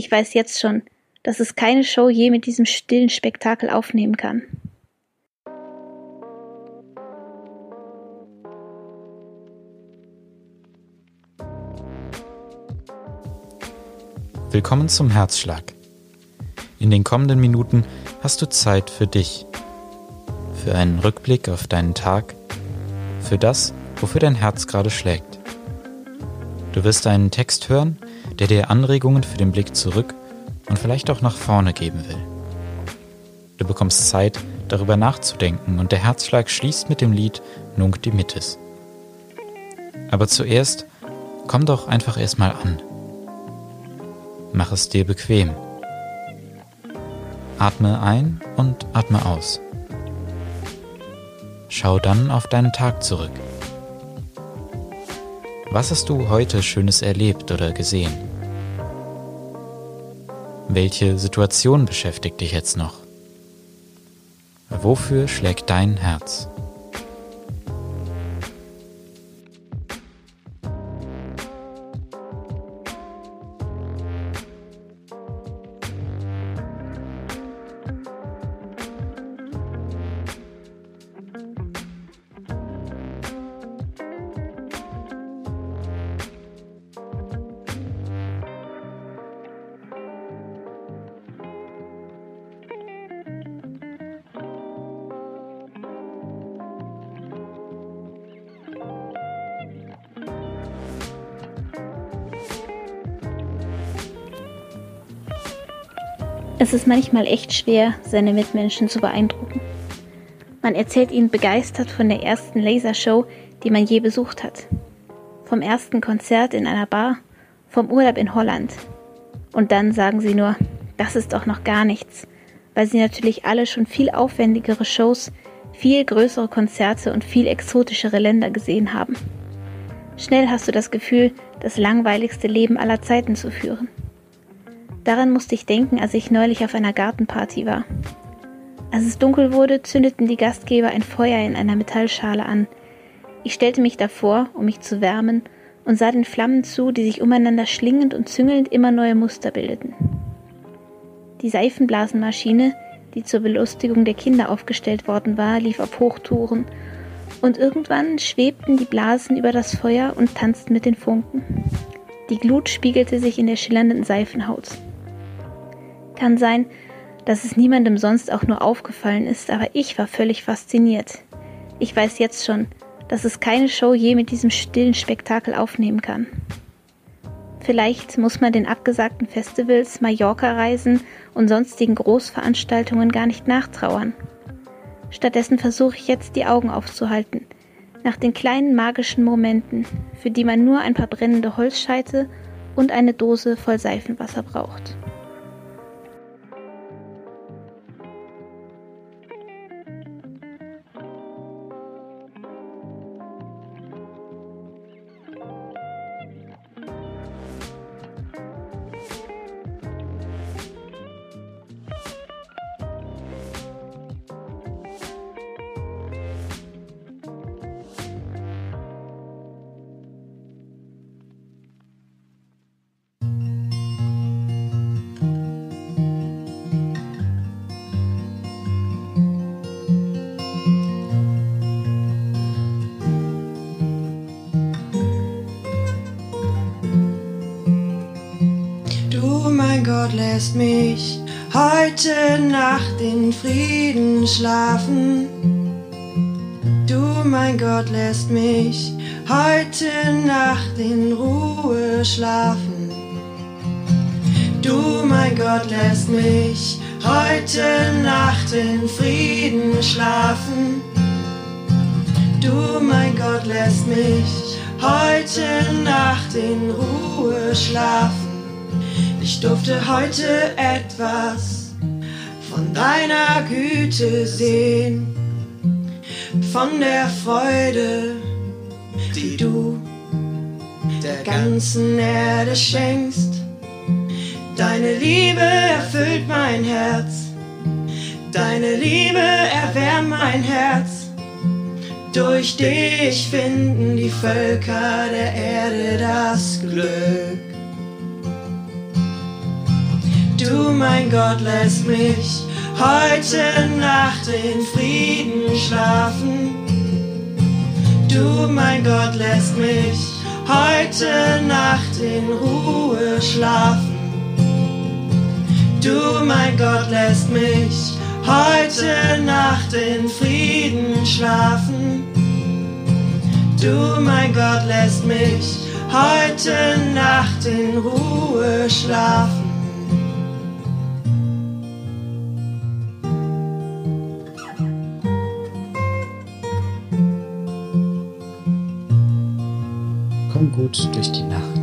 Ich weiß jetzt schon, dass es keine Show je mit diesem stillen Spektakel aufnehmen kann. Willkommen zum Herzschlag. In den kommenden Minuten hast du Zeit für dich, für einen Rückblick auf deinen Tag, für das, wofür dein Herz gerade schlägt. Du wirst einen Text hören, der dir Anregungen für den Blick zurück und vielleicht auch nach vorne geben will. Du bekommst Zeit, darüber nachzudenken und der Herzschlag schließt mit dem Lied Nunc Dimittis. Aber zuerst komm doch einfach erstmal an. Mach es dir bequem. Atme ein und atme aus. Schau dann auf deinen Tag zurück. Was hast du heute Schönes erlebt oder gesehen? Welche Situation beschäftigt dich jetzt noch? Wofür schlägt dein Herz? Es ist manchmal echt schwer, seine Mitmenschen zu beeindrucken. Man erzählt ihnen begeistert von der ersten Lasershow, die man je besucht hat. Vom ersten Konzert in einer Bar, vom Urlaub in Holland. Und dann sagen sie nur, das ist doch noch gar nichts, weil sie natürlich alle schon viel aufwendigere Shows, viel größere Konzerte und viel exotischere Länder gesehen haben. Schnell hast du das Gefühl, das langweiligste Leben aller Zeiten zu führen. Daran musste ich denken, als ich neulich auf einer Gartenparty war. Als es dunkel wurde, zündeten die Gastgeber ein Feuer in einer Metallschale an. Ich stellte mich davor, um mich zu wärmen, und sah den Flammen zu, die sich umeinander schlingend und züngelnd immer neue Muster bildeten. Die Seifenblasenmaschine, die zur Belustigung der Kinder aufgestellt worden war, lief auf Hochtouren, und irgendwann schwebten die Blasen über das Feuer und tanzten mit den Funken. Die Glut spiegelte sich in der schillernden Seifenhaut. Kann sein, dass es niemandem sonst auch nur aufgefallen ist, aber ich war völlig fasziniert. Ich weiß jetzt schon, dass es keine Show je mit diesem stillen Spektakel aufnehmen kann. Vielleicht muss man den abgesagten Festivals, Mallorca-Reisen und sonstigen Großveranstaltungen gar nicht nachtrauern. Stattdessen versuche ich jetzt die Augen aufzuhalten, nach den kleinen magischen Momenten, für die man nur ein paar brennende Holzscheite und eine Dose voll Seifenwasser braucht. Gott lässt mich heute Nacht in Frieden schlafen. Du, mein Gott, lässt mich heute Nacht in Ruhe schlafen. Du, mein Gott, lässt mich heute Nacht in Frieden schlafen. Du, mein Gott, lässt mich heute Nacht in Ruhe schlafen. Ich durfte heute etwas von deiner Güte sehen, von der Freude, die du der ganzen Erde schenkst. Deine Liebe erfüllt mein Herz, deine Liebe erwärmt mein Herz. Durch dich finden die Völker der Erde das Glück. Du, mein Gott, lässt mich heute Nacht in Frieden schlafen. Du, mein Gott, lässt mich heute Nacht in Ruhe schlafen. Du, mein Gott, lässt mich heute Nacht in Frieden schlafen. Du, mein Gott, lässt mich heute Nacht in Ruhe schlafen. Gut durch die Nacht.